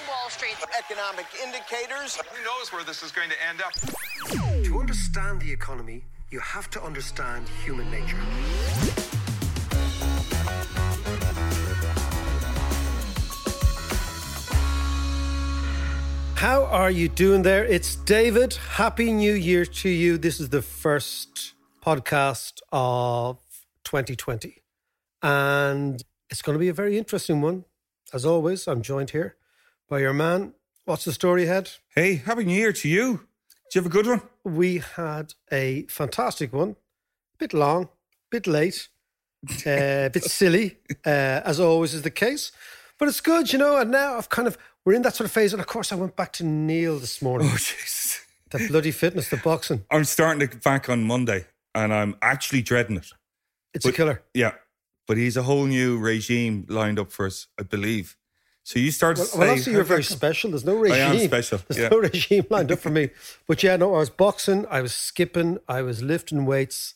On Wall Street? Economic indicators. Who knows where this is going to end up? To understand the economy, you have to understand human nature. How are you doing there? It's David. Happy New Year to you. This is the first podcast of 2020. And it's going to be a very interesting one. As always, I'm joined here by your man. What's the story Head? Hey, happy new year to you. Did you have a good one? we had a fantastic one. A Bit long, a bit late, uh, a bit silly, uh, as always is the case. But it's good, you know. And now I've kind of we're in that sort of phase. And of course, I went back to Neil this morning. Oh, Jesus. That bloody fitness, the boxing. I'm starting to get back on Monday and I'm actually dreading it. It's a killer. Yeah. But he's a whole new regime lined up for us, I believe. So you start to Well, say, well obviously you're very special. There's no regime. I am special, There's yeah. no regime lined up for me. But yeah, no, I was boxing, I was skipping, I was lifting weights,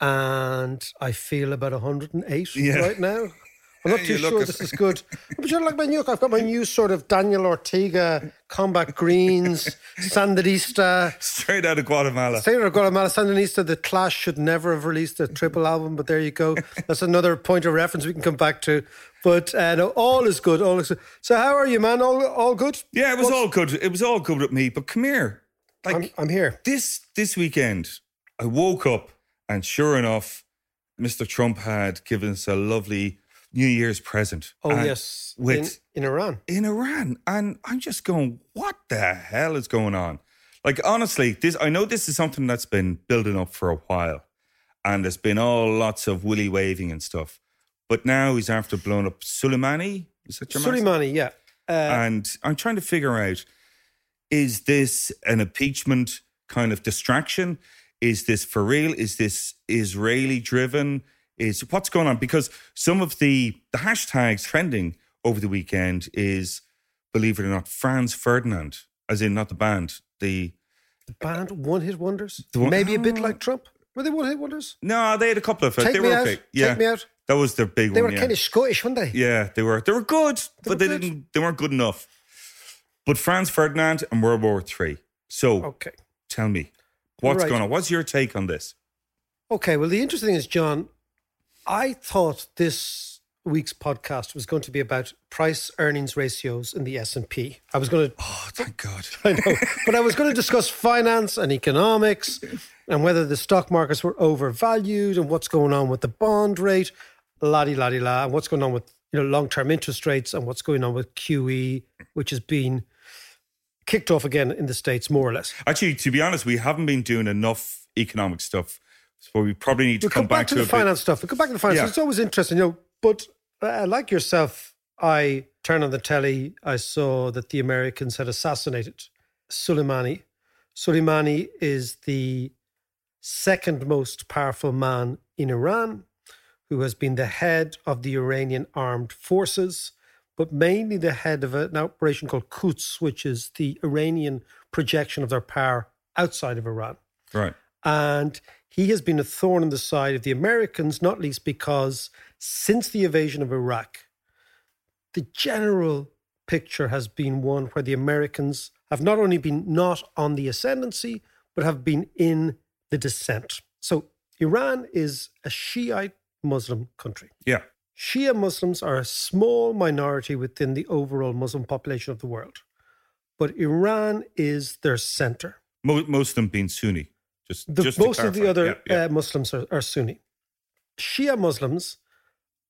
and I feel about 108 Yeah. right now. I'm not too sure this is good. But you're like my new, I've got my new sort of Daniel Ortega combat greens, Sandinista. Straight out of Guatemala. Sailor Guatemala Sandinista, the Clash should never have released a triple album, but there you go. That's another point of reference we can come back to. But uh, no, all is good. All is good. So, how are you, man? All all good? Yeah, it was What's- all good. It was all good with me. But come here. Like I'm, I'm here. this this weekend, I woke up and sure enough, Mr. Trump had given us a lovely New Year's present. Oh yes, in, with in Iran. in Iran, and I'm just going, what the hell is going on? Like honestly, this I know this is something that's been building up for a while, and there's been all lots of willy waving and stuff. But now he's after blowing up Soleimani. Is that your? Soleimani, yeah. Uh, and I'm trying to figure out is this an impeachment kind of distraction? Is this for real? Is this Israeli driven? Is what's going on? Because some of the the hashtags trending over the weekend is, believe it or not, Franz Ferdinand, as in not the band. The the band one hit wonders. One- Maybe a bit like Trump. Were they one hit wonders? no, they had a couple of. Take they me were out. okay. Yeah, Take me out. That was their big one. They one. were yeah. kind of Scottish, weren't they? Yeah, they were. They were good, but were they good. didn't. They weren't good enough. But Franz Ferdinand and World War Three. So Okay. tell me, what's Right. going on? What's your take on this? Okay. Well, the interesting thing is, John, I thought this week's podcast was going to be about price earnings ratios in the S and P. I was going to Oh, thank God. I know. But I was going to discuss finance and economics and whether the stock markets were overvalued and what's going on with the bond rate, la di la di la, and what's going on with you know long term interest rates and what's going on with QE, which has been kicked off again in the States, more or less. Actually, to be honest, we haven't been doing enough economic stuff, so we probably need to We'll come, come back, to a the bit- finance stuff. We'll come back to the finance. Yeah. It's always interesting, you know. But uh, like yourself, I turned on the telly. I saw that the Americans had assassinated Soleimani. Soleimani is the second most powerful man in Iran, who has been the head of the Iranian armed forces, but mainly the head of an operation called Quds, which is the Iranian projection of their power outside of Iran. Right. And he has been a thorn in the side of the Americans, not least because since the invasion of Iraq, the general picture has been one where the Americans have not only been not on the ascendancy, but have been in the descent. So Iran is a Shiite Muslim country. Yeah. Shia Muslims are a small minority within the overall Muslim population of the world, but Iran is their center. Mo- most of them being Sunni. Just, The, just most of the other Yeah, yeah. Uh, Muslims are, are Sunni. Shia Muslims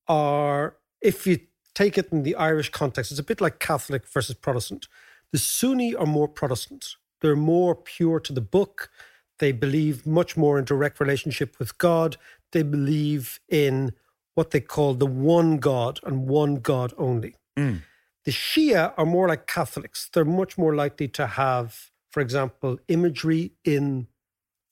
are, if you take it in the Irish context, it's a bit like Catholic versus Protestant. The Sunni are more Protestant. They're more pure to the book. They believe much more in direct relationship with God. They believe in what they call the one God and one God only. Mm. The Shia are more like Catholics. They're much more likely to have, for example, imagery in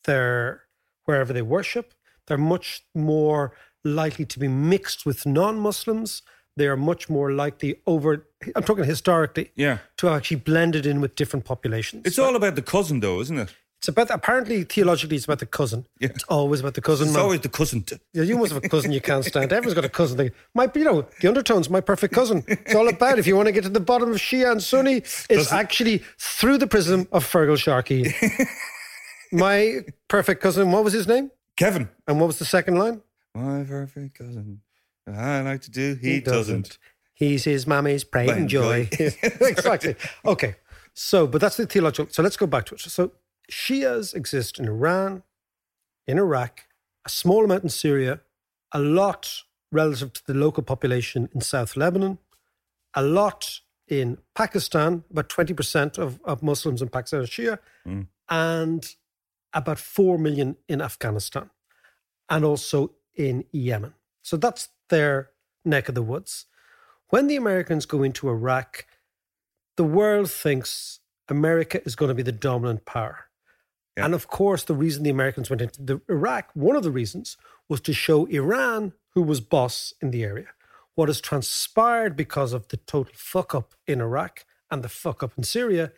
their wherever they worship. They're much more likely to be mixed with non-Muslims. They are much more likely over. I'm talking historically yeah. to actually blend it in with different populations. It's all about the cousin, though, isn't it? It's about apparently theologically it's about the cousin. Yeah. It's always about the cousin. It's man. always the cousin. T- Yeah, you must have a cousin you can't stand. Everyone's got a cousin. They, my, you know, the undertones, my perfect cousin. It's all about if you want to get to the bottom of Shia and Sunni, it's Does it- actually through the prism of Feargal Sharkey. my perfect cousin, what was his name? Kevin. And what was the second line? My perfect cousin. I like to do, he, doesn't. He's his mammy's pride and joy. exactly. Okay. So, but that's the theological. So let's go back to it. So Shias exist in Iran, in Iraq, a small amount in Syria, a lot relative to the local population in South Lebanon, a lot in Pakistan, about 20% of, of Muslims in Pakistan are Shia, mm. and about 4 million in Afghanistan, and also in Yemen. So that's their neck of the woods. When the Americans go into Iraq, the world thinks America is going to be the dominant power. Yeah. And of course, the reason the Americans went into the Iraq, one of the reasons was to show Iran who was boss in the area. What has transpired because of the total fuck up in Iraq and the fuck up in Syria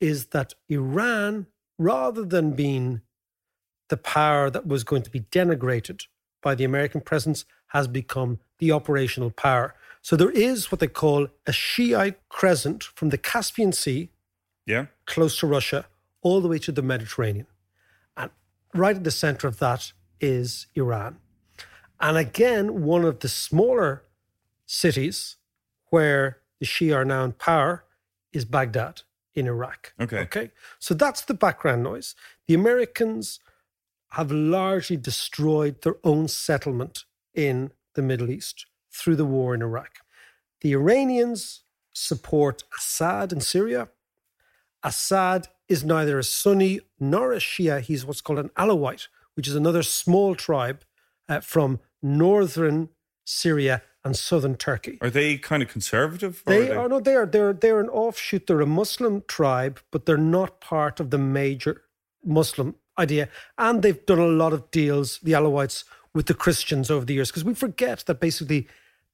is that Iran, rather than being the power that was going to be denigrated by the American presence, has become the operational power. So there is what they call a Shiite crescent from the Caspian Sea Yeah. close to Russia, all the way to the Mediterranean. And right at the center of that is Iran. And again, one of the smaller cities where the Shia are now in power is Baghdad in Iraq. Okay. Okay. So that's the background noise. The Americans have largely destroyed their own settlement in the Middle East through the war in Iraq. The Iranians support Assad in Syria. Assad is neither a Sunni nor a Shia. He's what's called an Alawite, which is another small tribe uh, from northern Syria and southern Turkey. Are they kind of conservative? or They are no, they are they're they're an offshoot. They're a Muslim tribe, but they're not part of the major Muslim idea. And they've done a lot of deals, the Alawites, with the Christians over the years, because we forget that basically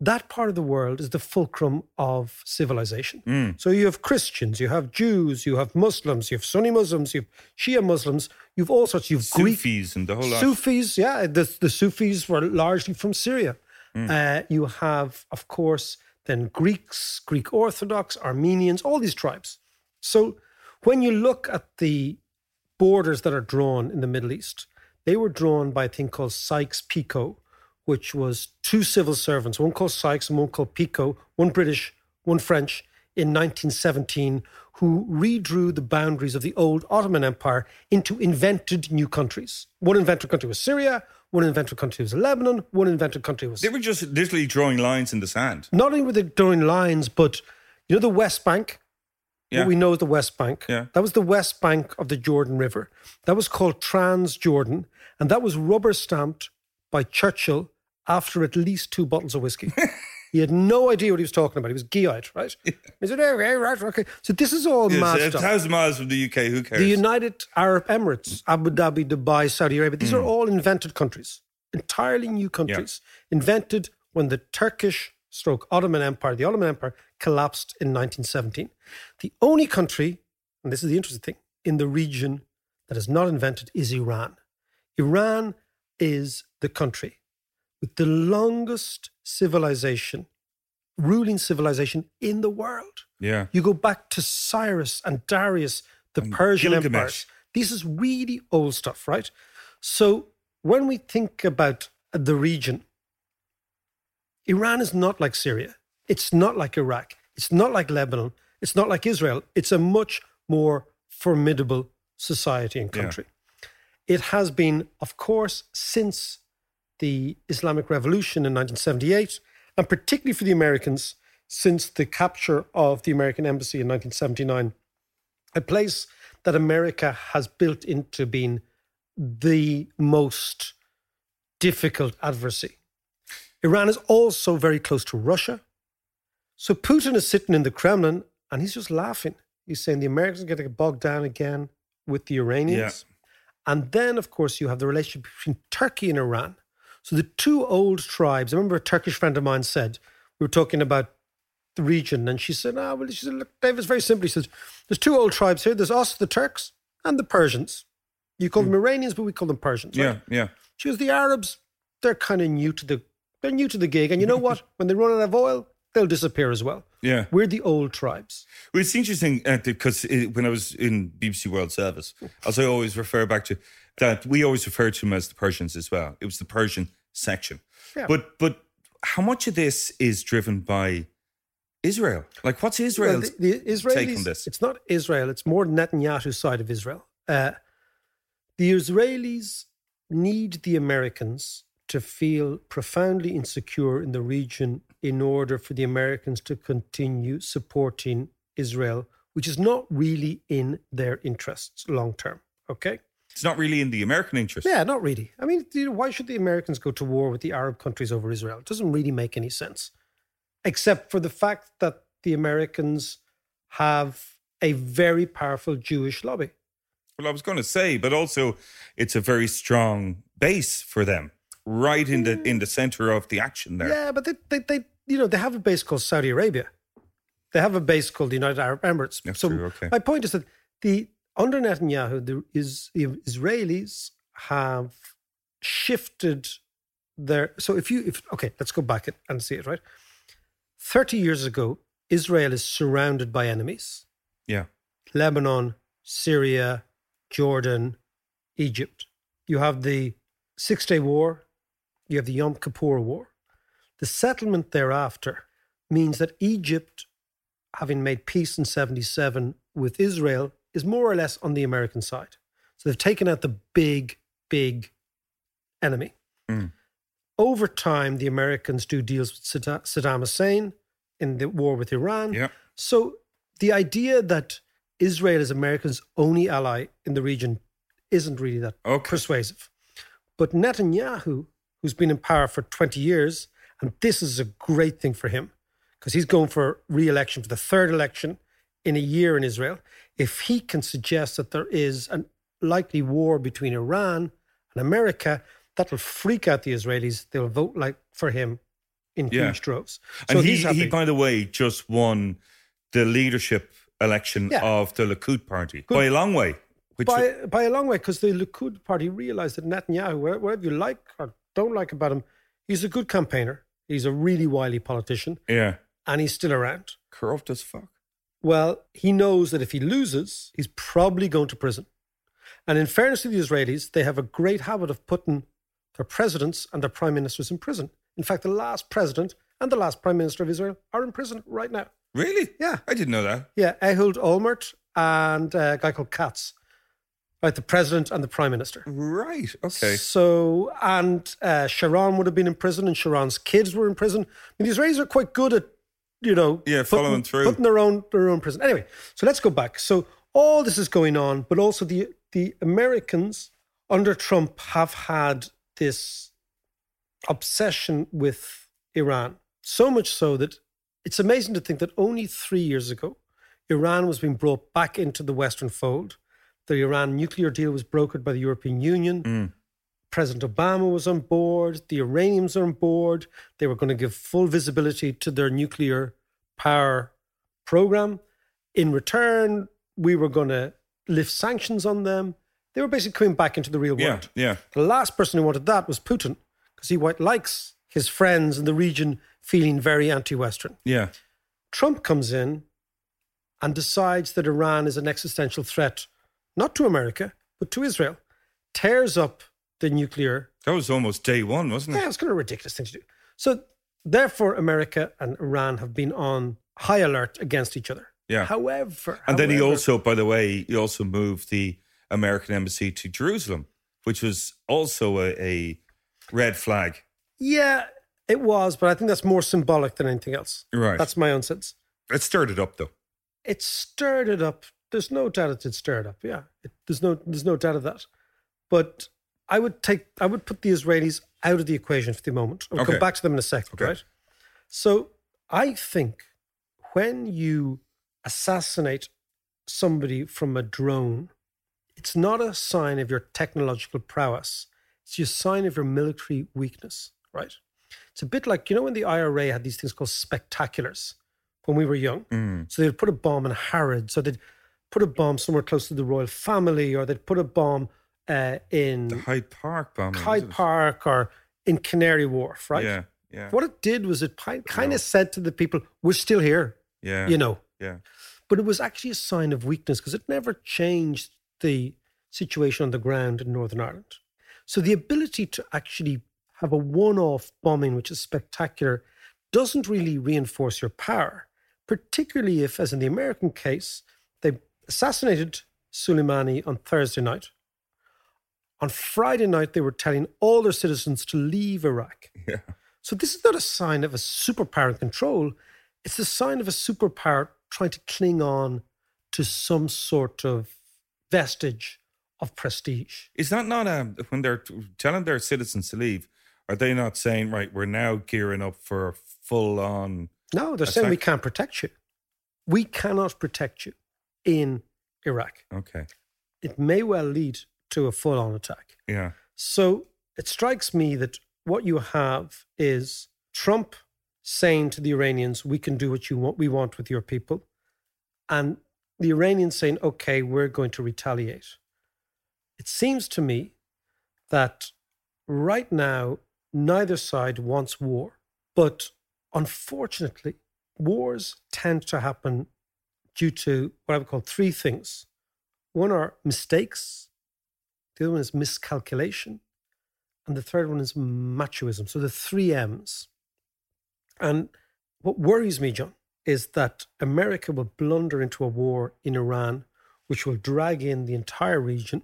that part of the world is the fulcrum of civilization. So you have Christians, you have Jews, you have Muslims, you have Sunni Muslims, you have Shia Muslims, you've all sorts. You've Greek Sufis and the whole lot. Sufis, yeah, the, the Sufis were largely from Syria. Uh, you have, of course, then Greeks, Greek Orthodox, Armenians, all these tribes. So when you look at the borders that are drawn in the Middle East, they were drawn by a thing called Sykes-Picot, which was two civil servants, one called Sykes and one called Picot, one British, one French, in 1917, who redrew the boundaries of the old Ottoman Empire into invented new countries. One invented country was Syria, one invented country was Lebanon, one invented country was They were just literally drawing lines in the sand. not only were they drawing lines, but you know the West Bank. Yeah. What we know as the West Bank. Yeah. That was the West Bank of the Jordan River. That was called Transjordan, and that was rubber stamped by Churchill after at least two bottles of whiskey. he had no idea what he was talking about. He was geoid, right? He said, "Oh, yeah, right, okay. So this is all Yes, mad stuff. thousand miles from the UK. Who cares? The United Arab Emirates, Abu Dhabi, Dubai, Saudi Arabia, these are Hmm. all invented countries, entirely new countries, invented when the Turkish stroke Ottoman Empire, the Ottoman Empire, collapsed in 1917. The only country, and this is the interesting thing, in the region that is not invented is Iran. Iran is the country with the longest civilization ruling civilization in the world. Yeah. You go back to Cyrus and Darius, the Persian Gilgamesh. empires. This is really old stuff, right? So when we think about the region, Iran is not like Syria. It's not like Iraq. It's not like Lebanon. It's not like Israel. It's a much more formidable society and Yeah. country. It has been, of course, since the Islamic Revolution in 1978, and particularly for the Americans, since the capture of the American embassy in 1979, a place that America has built into being the most difficult adversary. Iran is also very close to Russia. So Putin is sitting in the Kremlin and he's just laughing. He's saying the Americans are going to get bogged down again with the Iranians. And then, of course, you have the relationship between Turkey and Iran. So the two old tribes, I remember a Turkish friend of mine said, we were talking about the region, and she said, ah, well, she said, look, Dave, it's very simple. He says, there's two old tribes here. There's us, the Turks, and the Persians. You call them Iranians, but we call them Persians. right? Yeah. Yeah. She goes, the Arabs, they're kind of new to the they're new to the gig. And you know what? when they run out of oil, they'll disappear as well. Yeah. We're the old tribes. Well, it's interesting because when I was in BBC World Service, as I always refer back to that, we always refer to them as the Persians as well. It was the Persian section. Yeah. But but how much of this is driven by Israel? Like, what's Well, Israel's the, the Israelis, take on this? It's not Israel, it's more Netanyahu's side of Israel. Uh, the Israelis need the Americans to feel profoundly insecure in the region in order for the Americans to continue supporting Israel, which is not really in their interests long term. Okay? It's not really in the American interest. Yeah, not really. I mean, you know, why should the Americans go to war with the Arab countries over Israel? It doesn't really make any sense, except for the fact that the Americans have a very powerful Jewish lobby. Well, I was going to say, but also it's a very strong base for them, right in the in the center of the action there. Yeah, but they, they, they, you know, they have a base called Saudi Arabia. They have a base called the United Arab Emirates. That's so true, okay. my point is that the under Netanyahu, the, is, the Israelis have shifted their. So if you, if okay, let's go back and- and see it. Right, thirty years ago, Israel is surrounded by enemies: Yeah. Lebanon, Syria, Jordan, Egypt. You have the Six Day War. You have the Yom Kippur War. The settlement thereafter means that Egypt, having made peace in 77 with Israel, is more or less on the American side. So they've taken out the big, big enemy. Mm. Over time, the Americans do deals with Saddam Hussein in the war with Iran. Yeah. So the idea that Israel is America's only ally in the region isn't really that Okay. persuasive. But Netanyahu, who's been in power for 20 years, and this is a great thing for him because he's going for re election for the third election in a year in Israel. If he can suggest that there is a likely war between Iran and America, that will freak out the Israelis. They'll vote like for him in Yeah. huge droves. And he, he's he, by the way, just won the leadership election Yeah. of the Likud party by a long way. Which by by a long way, because the Likud party realized that Netanyahu, whatever you like or don't like about him, he's a good campaigner. He's a really wily politician, yeah, and he's still around. corrupt as fuck. Well, he knows that if he loses, he's probably going to prison. And in fairness to the Israelis, they have a great habit of putting their presidents and their prime ministers in prison. In fact, the last president and the last prime minister of Israel are in prison right now. Really? Yeah. I didn't know that. Yeah, Ehud Olmert and uh, a guy called Katz, right? The president and the prime minister. Right. Okay. So, and uh, Sharon would have been in prison, and Sharon's kids were in prison. I mean, the Israelis are quite good at, you know, Yeah, putting- following through. putting their own their own prison. Anyway, so let's go back. So all this is going on, but also the the Americans under Trump have had this obsession with Iran, so much so that it's amazing to think that only three years ago, Iran was being brought back into the Western fold. The Iran nuclear deal was brokered by the European Union. Mm. President Obama was on board. The Iranians are on board. They were going to give full visibility to their nuclear power program. In return, we were going to lift sanctions on them. They were basically coming back into the real world. Yeah. yeah. The last person who wanted that was Putin, because he white likes his friends in the region feeling very anti Western. Yeah. Trump comes in and decides that Iran is an existential threat, not to America, but to Israel, tears up the nuclear. That was almost day one, wasn't it? Yeah, it's kind of a ridiculous thing to do. So, therefore, America and Iran have been on high alert against each other. Yeah. However, And then he also, by the way, he also moved the American embassy to Jerusalem, which was also a, a red flag. Yeah, it was, but I think that's more symbolic than anything else. Right. That's my own sense. It stirred it up, though. It stirred it up. There's no doubt it did stir it up. Yeah, it, there's no there's no doubt of that. But I would take I would put the Israelis out of the equation for the moment. I'll Okay. come back to them in a second, Okay. right? So I think when you assassinate somebody from a drone, it's not a sign of your technological prowess. It's a sign of your military weakness, right? It's a bit like, you know, when the IRA had these things called spectaculars when we were young. Mm. So they'd put a bomb in Harrods, or they'd put a bomb somewhere close to the royal family, or they'd put a bomb uh, in The Hyde Park bombing. Hyde? Park or in Canary Wharf, right? Yeah, yeah. What it did was it kind of said to the people, we're still here, Yeah. you know. Yeah. But it was actually a sign of weakness because it never changed the situation on the ground in Northern Ireland. So the ability to actually have a one off bombing, which is spectacular, doesn't really reinforce your power, particularly if, as in the American case, they assassinated Soleimani on Thursday night. On Friday night, they were telling all their citizens to leave Iraq. Yeah. So this is not a sign of a superpower in control. It's a sign of a superpower trying to cling on to some sort of vestige of prestige. Is that not a, when they're telling their citizens to leave? Are they not saying, right, we're now gearing up for a full on? No, they're saying we can't protect you. We cannot protect you in Iraq. Okay. It may well lead to a full on attack. Yeah. So it strikes me that what you have is Trump saying to the Iranians, "We can do what you want. We want with your people," and the Iranians saying, "Okay, we're going to retaliate." It seems to me that right now neither side wants war, but unfortunately, wars tend to happen due to what I would call three things. One are mistakes. The other one is miscalculation. And the third one is machoism. So the three M's. And what worries me, John, is that America will blunder into a war in Iran, which will drag in the entire region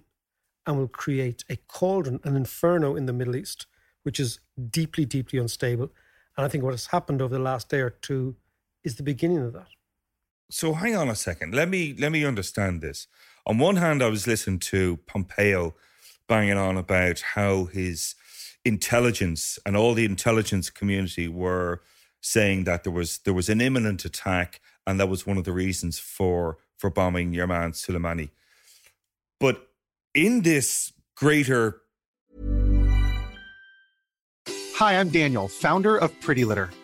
and will create a cauldron, an inferno in the Middle East, which is deeply, deeply unstable. And I think what has happened over the last day or two is the beginning of that. So hang on a second. Let me let me understand this. On one hand, I was listening to Pompeo banging on about how his intelligence and all the intelligence community were saying that there was there was an imminent attack, and that was one of the reasons for for bombing your man Soleimani. But in this greater Hi, I'm Daniel, founder of Pretty Litter.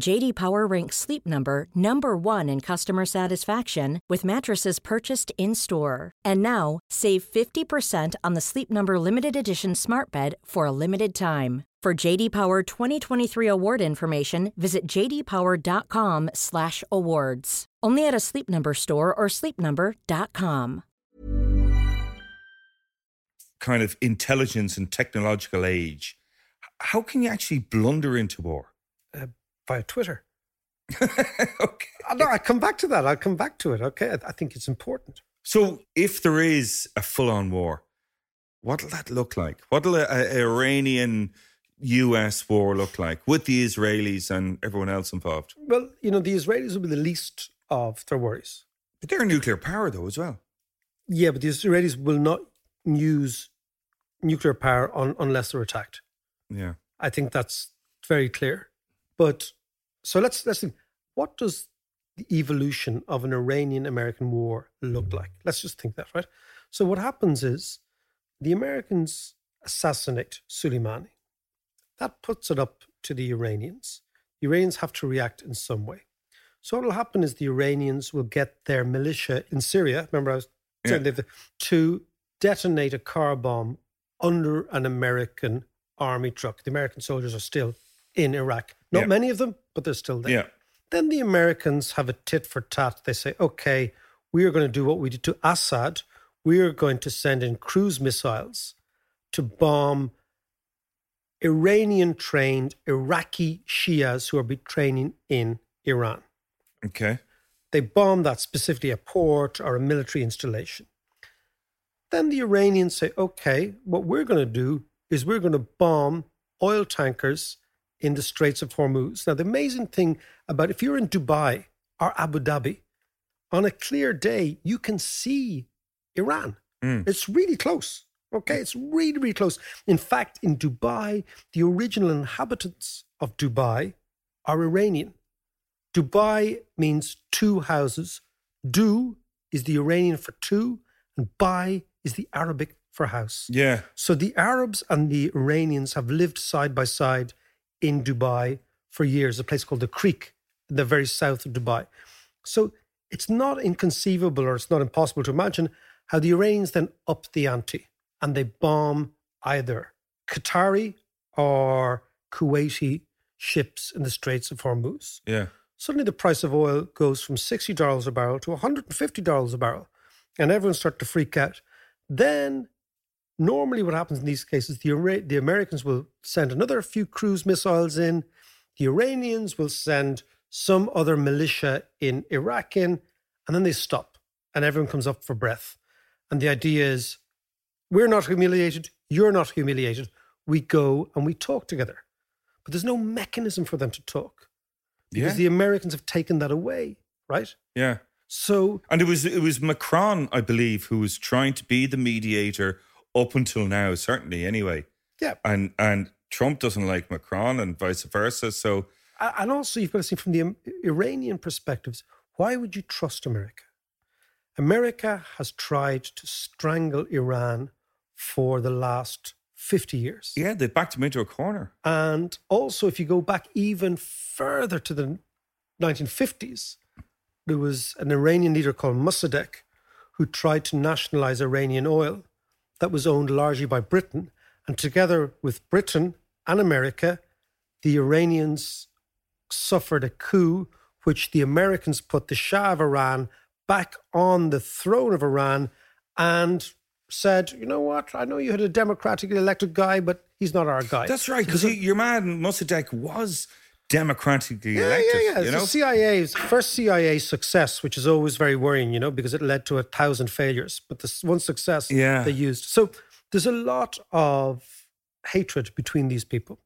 JD Power ranks Sleep Number number 1 in customer satisfaction with mattresses purchased in-store. And now, save 50% on the Sleep Number limited edition Smart Bed for a limited time. For JD Power 2023 award information, visit jdpower.com/awards. Only at a Sleep Number store or sleepnumber.com. kind of intelligence and technological age, how can you actually blunder into war? Via Twitter. okay. Uh, No, I come back to that. I'll come back to it. Okay, I, I think it's important. So, if there is a full-on war, what'll that look like? What'll a, a Iranian U.S. war look like with the Israelis and everyone else involved? Well, you know, the Israelis will be the least of their worries. But they're nuclear power, though, as well. Yeah, but the Israelis will not use nuclear power on, unless they're attacked. Yeah. I think that's very clear. But so let's let's think. What does the evolution of an Iranian American war look like? Let's just think that, right? So what happens is the Americans assassinate Soleimani. That puts it up to the Iranians. The Iranians have to react in some way. So what will happen is the Iranians will get their militia in Syria. Remember, I was saying Yeah. they've to detonate a car bomb under an American army truck. The American soldiers are still in Iraq. Not Yeah. many of them, but they're still there. Yeah. Then the Americans have a tit for tat. They say, okay, we are going to do what we did to Assad. We are going to send in cruise missiles to bomb Iranian trained Iraqi Shias who are be training in Iran. Okay. They bomb that specifically a port or a military installation. Then the Iranians say, okay, what we're going to do is we're going to bomb oil tankers in the Straits of Hormuz. Now, the amazing thing about if you're in Dubai or Abu Dhabi, on a clear day, you can see Iran. Mm. It's really close. Okay, it's really, really close. In fact, in Dubai, the original inhabitants of Dubai are Iranian. Dubai means two houses. Du is the Iranian for two, and Bai is the Arabic for house. Yeah. So the Arabs and the Iranians have lived side by side in Dubai for years, a place called the Creek, in the very south of Dubai. So it's not inconceivable or it's not impossible to imagine how the Iranians then up the ante and they bomb either Qatari or Kuwaiti ships in the Straits of Hormuz. Yeah. Suddenly the price of oil goes from $60 a barrel to $150 a barrel, and everyone starts to freak out. Then normally what happens in these cases, the, the Americans will send another few cruise missiles in, the Iranians will send some other militia in Iraq in, and then they stop, and everyone comes up for breath. And the idea is, we're not humiliated, you're not humiliated. We go and we talk together. But there's no mechanism for them to talk because Yeah. the Americans have taken that away, right? Yeah. So And it was it was Macron, I believe, who was trying to be the mediator up until now, certainly anyway. yeah, And and Trump doesn't like Macron and vice versa. So And also, you've got to see from the Iranian perspectives why would you trust America? America has tried to strangle Iran for the last 50 years. yeah, they backed him into a corner. And also, if you go back even further to the 1950s, there was an Iranian leader called Mossadegh who tried to nationalize Iranian oil that was owned largely by Britain. And together with Britain and America, the Iranians suffered a coup, which the Americans put the Shah of Iran back on the throne of Iran and said, you know what? I know you had a democratically elected guy, but he's not our guy. That's right, because your man Mossadegh was democratically yeah, elected. yeah, yeah. You know, the CIA's first CIA success, which is always very worrying, you know, because it led to a thousand failures. But this one success Yeah. they used. So there's a lot of hatred between these people.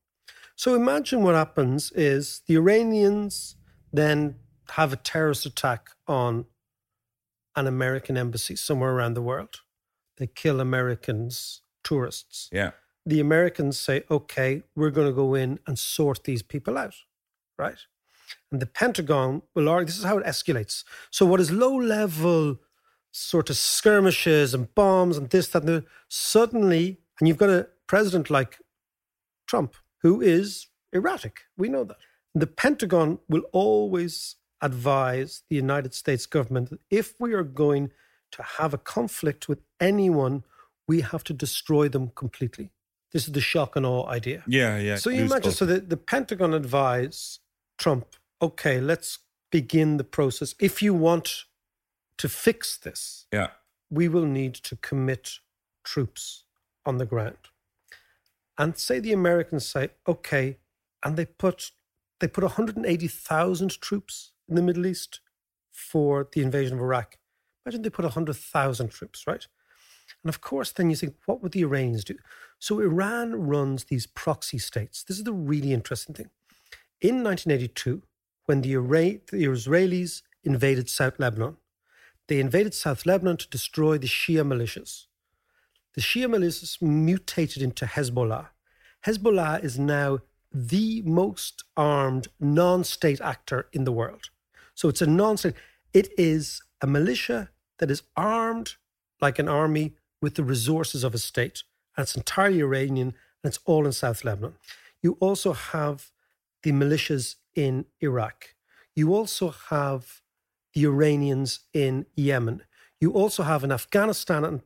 So imagine what happens is the Iranians then have a terrorist attack on an American embassy somewhere around the world. They kill Americans, tourists yeah, the Americans say, okay, we're going to go in and sort these people out, right? And the Pentagon will argue this is how it escalates. So, what is low level sort of skirmishes and bombs and this, that, and the, suddenly, and you've got a president like Trump who is erratic. We know that. The Pentagon will always advise the United States government that if we are going to have a conflict with anyone, we have to destroy them completely. This is the shock and awe idea. Yeah, yeah. So you imagine, so the, the Pentagon advised Trump, okay, let's begin the process. If you want to fix this, yeah. we will need to commit troops on the ground. And say the Americans say, okay, and they put they put 180,000 troops in the Middle East for the invasion of Iraq. Imagine they put 100,000 troops, right? And of course, then you think, what would the Iranians do? So Iran runs these proxy states. This is the really interesting thing. In 1982, when the, Israelis invaded South Lebanon, they invaded South Lebanon to destroy the Shia militias. The Shia militias mutated into Hezbollah. Hezbollah is now the most armed non state actor in the world. So it's a non state, it is a militia that is armed like an army with the resources of a state. And it's entirely Iranian and it's all in South Lebanon. You also have the militias in Iraq. You also have the Iranians in Yemen. You also have in Afghanistan and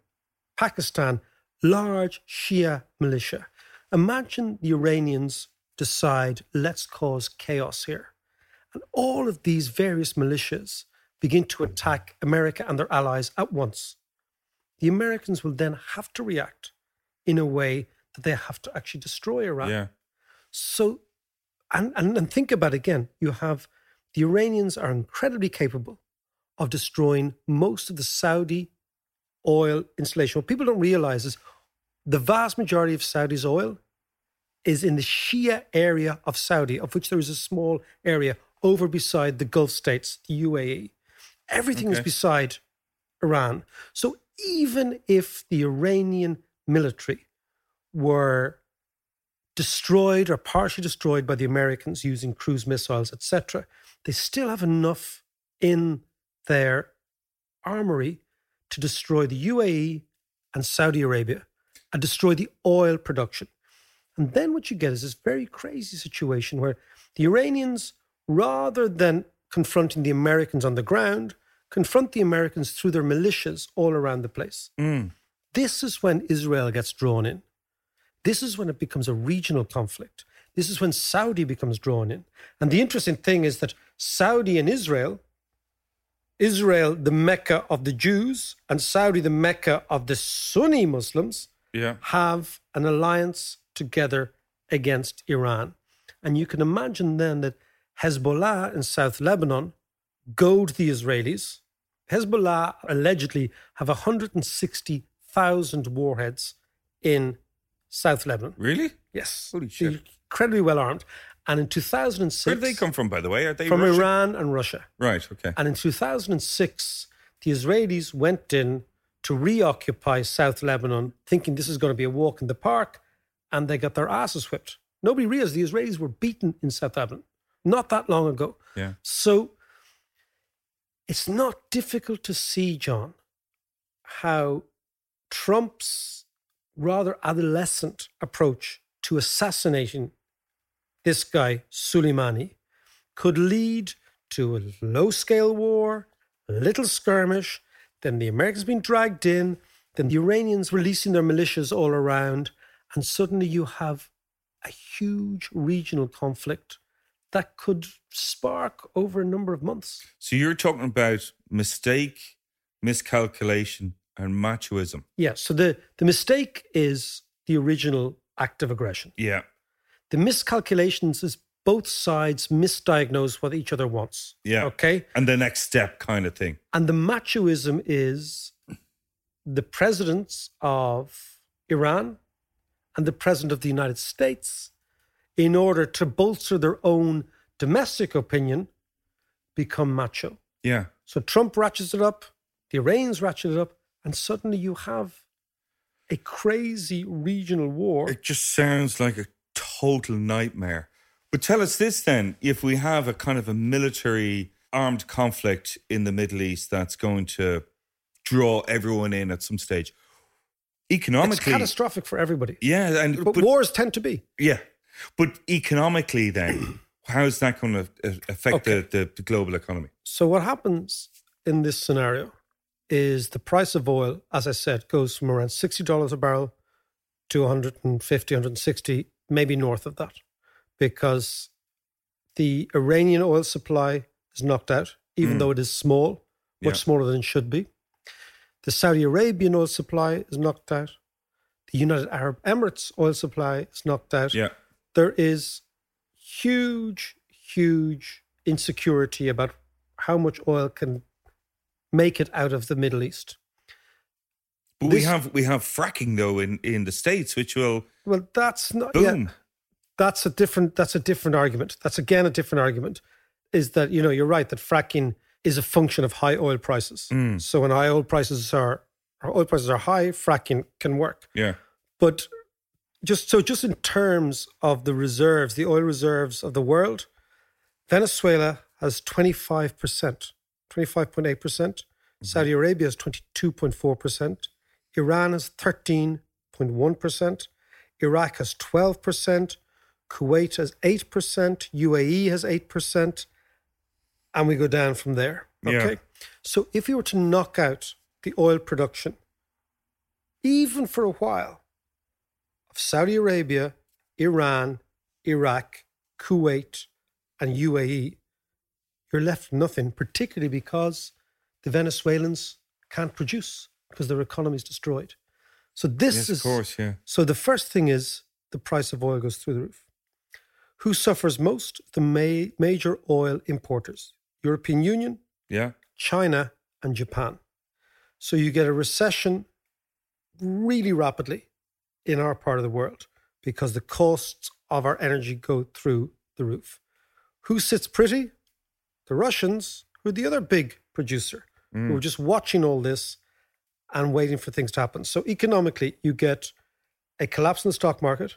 Pakistan large Shia militia. Imagine the Iranians decide, let's cause chaos here. And all of these various militias begin to attack America and their allies at once. The Americans will then have to react in a way that they have to actually destroy Iran. Yeah. So, and, and, and think about it again. You have the Iranians are incredibly capable of destroying most of the Saudi oil installation. What people don't realize is the vast majority of Saudi's oil is in the Shia area of Saudi, of which there is a small area over beside the Gulf states, the UAE. Everything is beside Iran. So even if the Iranian military were destroyed or partially destroyed by the Americans using cruise missiles, etc., they still have enough in their armory to destroy the UAE and Saudi Arabia and destroy the oil production. And then what you get is this very crazy situation where the Iranians, rather than confronting the Americans on the ground, confront the Americans through their militias all around the place. Mm. This is when Israel gets drawn in. This is when it becomes a regional conflict. This is when Saudi becomes drawn in. And the interesting thing is that Saudi and Israel, Israel, the Mecca of the Jews, and Saudi, the Mecca of the Sunni Muslims, Yeah. have an alliance together against Iran. And you can imagine then that Hezbollah in South Lebanon goad the Israelis. Hezbollah allegedly have 160,000 warheads in South Lebanon. Really? Yes. Holy They're shit. Incredibly well armed. And in 2006, Where do they come from, by the way? Are they from Russian? Iran and Russia. Right. Okay. And in 2006, the Israelis went in to reoccupy South Lebanon, thinking this is going to be a walk in the park, and they got their asses whipped. Nobody realized the Israelis were beaten in South Lebanon not that long ago. Yeah. So it's not difficult to see, John, how Trump's rather adolescent approach to assassinating this guy, Soleimani, could lead to a low scale war, a little skirmish, then the Americans being dragged in, then the Iranians releasing their militias all around, and suddenly you have a huge regional conflict that could spark over a number of months. So you're talking about mistake, miscalculation, and machoism. Yeah, so the, the mistake is the original act of aggression. Yeah. The miscalculations is both sides misdiagnose what each other wants. Yeah. Okay. And the next step kind of thing. And the machoism is the presidents of Iran and the president of the United States, in order to bolster their own domestic opinion, become macho. Yeah. So Trump ratchets it up, the Iranians ratchet it up, and suddenly you have a crazy regional war. It just sounds like a total nightmare. But tell us this then if we have a kind of a military armed conflict in the Middle East that's going to draw everyone in at some stage, economically. It's catastrophic for everybody. yeah. And, But, but, wars tend to be. yeah. But economically, then, how's that going to affect Okay. the, the, the global economy? So what happens in this scenario is the price of oil, as I said, goes from around sixty dollars a barrel to 150, 160, maybe north of that, because the Iranian oil supply is knocked out, even Mm. though it is small, much Yeah. smaller than it should be. The Saudi Arabian oil supply is knocked out. The United Arab Emirates oil supply is knocked out Yeah. there is huge, huge insecurity about how much oil can make it out of the Middle East. But we have we have fracking though in, in the states, which will Well, that's not boom. yeah, that's a different that's a different argument. That's again a different argument. Is that you know you're right that fracking is a function of high oil prices. Mm. So when high oil prices are oil prices are high, fracking can work. Yeah. But just so just in terms of the reserves, the oil reserves of the world, Venezuela has 25%, 25.8%. percent mm-hmm. Saudi Arabia is 22.4%. Iran is 13.1%. Iraq has 12%. Kuwait has 8%. UAE has 8%. And we go down from there. Yeah. Okay. So if you were to knock out the oil production, even for a while, of Saudi Arabia, Iran, Iraq, Kuwait, and UAE, you're left with nothing, particularly because the Venezuelans can't produce because their economy is destroyed. So this Yes, is of course, yeah. so the first thing is the price of oil goes through the roof. Who suffers most? The ma- major oil importers: European Union, Yeah. China, and Japan. So you get a recession really rapidly in our part of the world because the costs of our energy go through the roof. Who sits pretty? The Russians, who are the other big producer, who are mm. just watching all this and waiting for things to happen. So economically, you get a collapse in the stock market.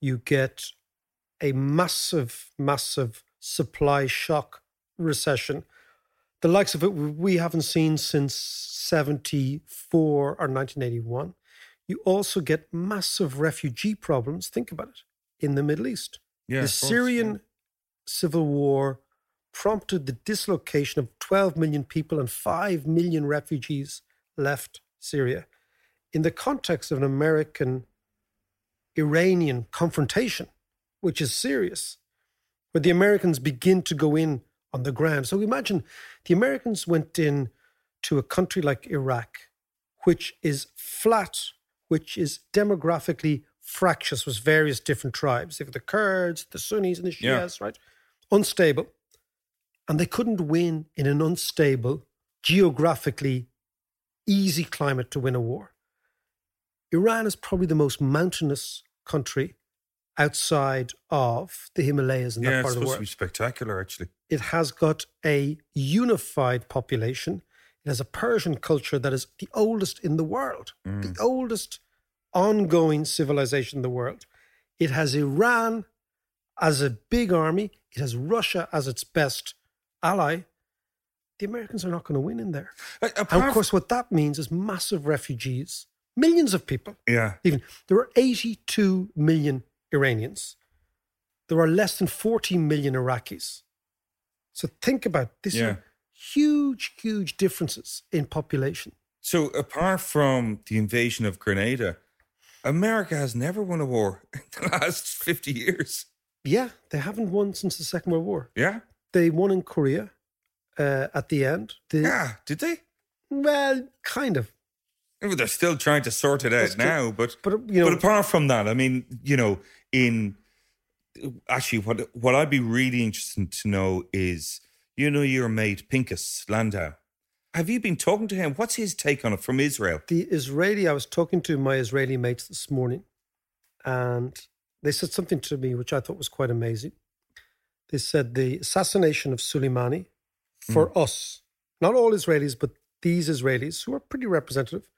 You get a massive, massive supply shock recession the likes of it we haven't seen since 74 or 1981. You also get massive refugee problems. Think about it in the Middle East. Yeah. the course, Syrian yeah. Civil war prompted the dislocation of 12 million people and 5 million refugees left Syria. In the context of an American Iranian confrontation, which is serious, where the Americans begin to go in on the ground. So imagine the Americans went in to a country like Iraq, which is flat, which is demographically fractious with various different tribes. They've the Kurds, the Sunnis, and the Yeah. Shias, right? Unstable. And they couldn't win in an unstable, geographically easy climate to win a war. Iran is probably the most mountainous country outside of the Himalayas in that Yeah, it's part of the supposed to be spectacular, actually. it has got a unified population. It has a Persian culture that is the oldest in the world, the mm. oldest ongoing civilization in the world. It has Iran as a big army, it has Russia as its best ally. The Americans are not going to win in there. A- And of course, what that means is massive refugees, millions of people. Yeah. Even there are 82 million Iranians. There are less than 40 million Iraqis. So think about this Yeah. huge, huge differences in population. So apart from the invasion of Grenada, America has never won a war in the last 50 years. Yeah, they haven't won since the Second World War. Yeah? They won in Korea uh, at the end. Yeah, did they? Well, kind of. They're still trying to sort it out That's now, but But, you know- but apart from that, I mean, you know, in actually, what what I'd be really interested to know is, you know, your mate Pinkus Landau. Have you been talking to him? What's his take on it from Israel? The Israeli, I was talking to my Israeli mates this morning, and they said something to me which I thought was quite amazing. They said the assassination of Soleimani for us, not all Israelis, but these Israelis who are pretty representative,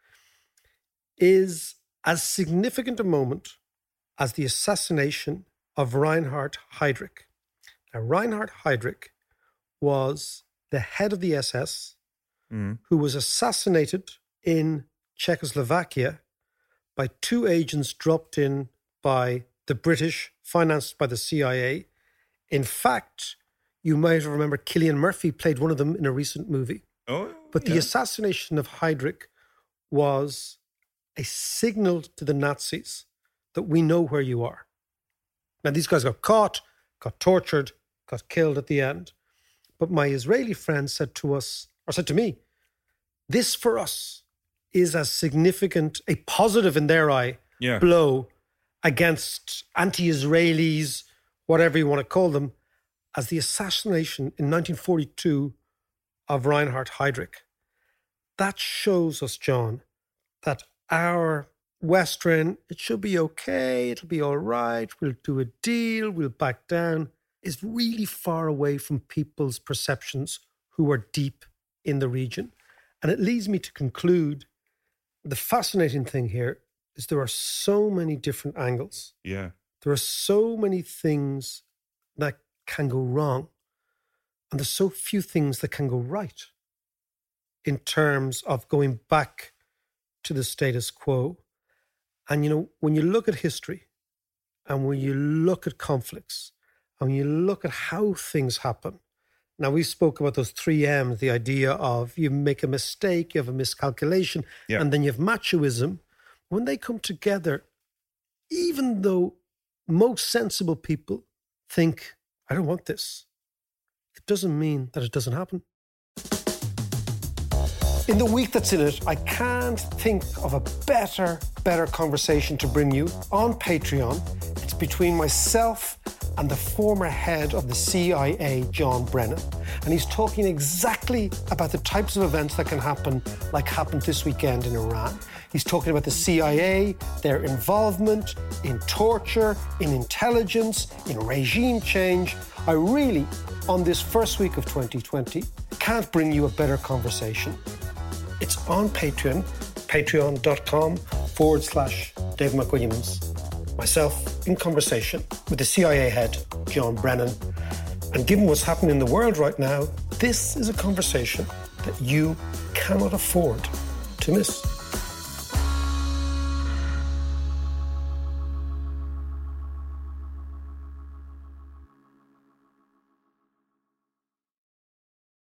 is as significant a moment as the assassination of Reinhard Heydrich. Now, Reinhard Heydrich was the head of the SS Mm. who was assassinated in Czechoslovakia by two agents dropped in by the British, financed by the CIA, In fact, you might remember Cillian Murphy played one of them in a recent movie. Oh, But the assassination of Heydrich was a signal to the Nazis that we know where you are. Now, these guys got caught, got tortured, got killed at the end. But my Israeli friend said to us, or said to me, this for us is as significant, a positive in their eye, Yeah. blow against anti Israelis, whatever you want to call them, as the assassination in 1942 of Reinhard Heydrich. That shows us, John, that our Western, it should be okay, it'll be all right, we'll do a deal, we'll back down, is really far away from people's perceptions who are deep in the region. And it leads me to conclude the fascinating thing here is there are so many different angles. Yeah. There are so many things that can go wrong, and there's so few things that can go right in terms of going back to the status quo. And, you know, when you look at history and when you look at conflicts and when you look at how things happen, now we spoke about those three M's, the idea of you make a mistake, you have a miscalculation, Yeah. and then you have machoism. When they come together, even though most sensible people think, I don't want this, it doesn't mean that it doesn't happen. In the week that's in it, I can't think of a better, better conversation to bring you on Patreon. It's between myself and the former head of the CIA, John Brennan. And he's talking exactly about the types of events that can happen, like happened this weekend in Iran. He's talking about the CIA, their involvement in torture, in intelligence, in regime change. I really, on this first week of 2020, can't bring you a better conversation. It's on Patreon, patreon.com forward slash Dave McWilliams. Myself in conversation with the CIA head, John Brennan. And given what's happening in the world right now, this is a conversation that you cannot afford to miss.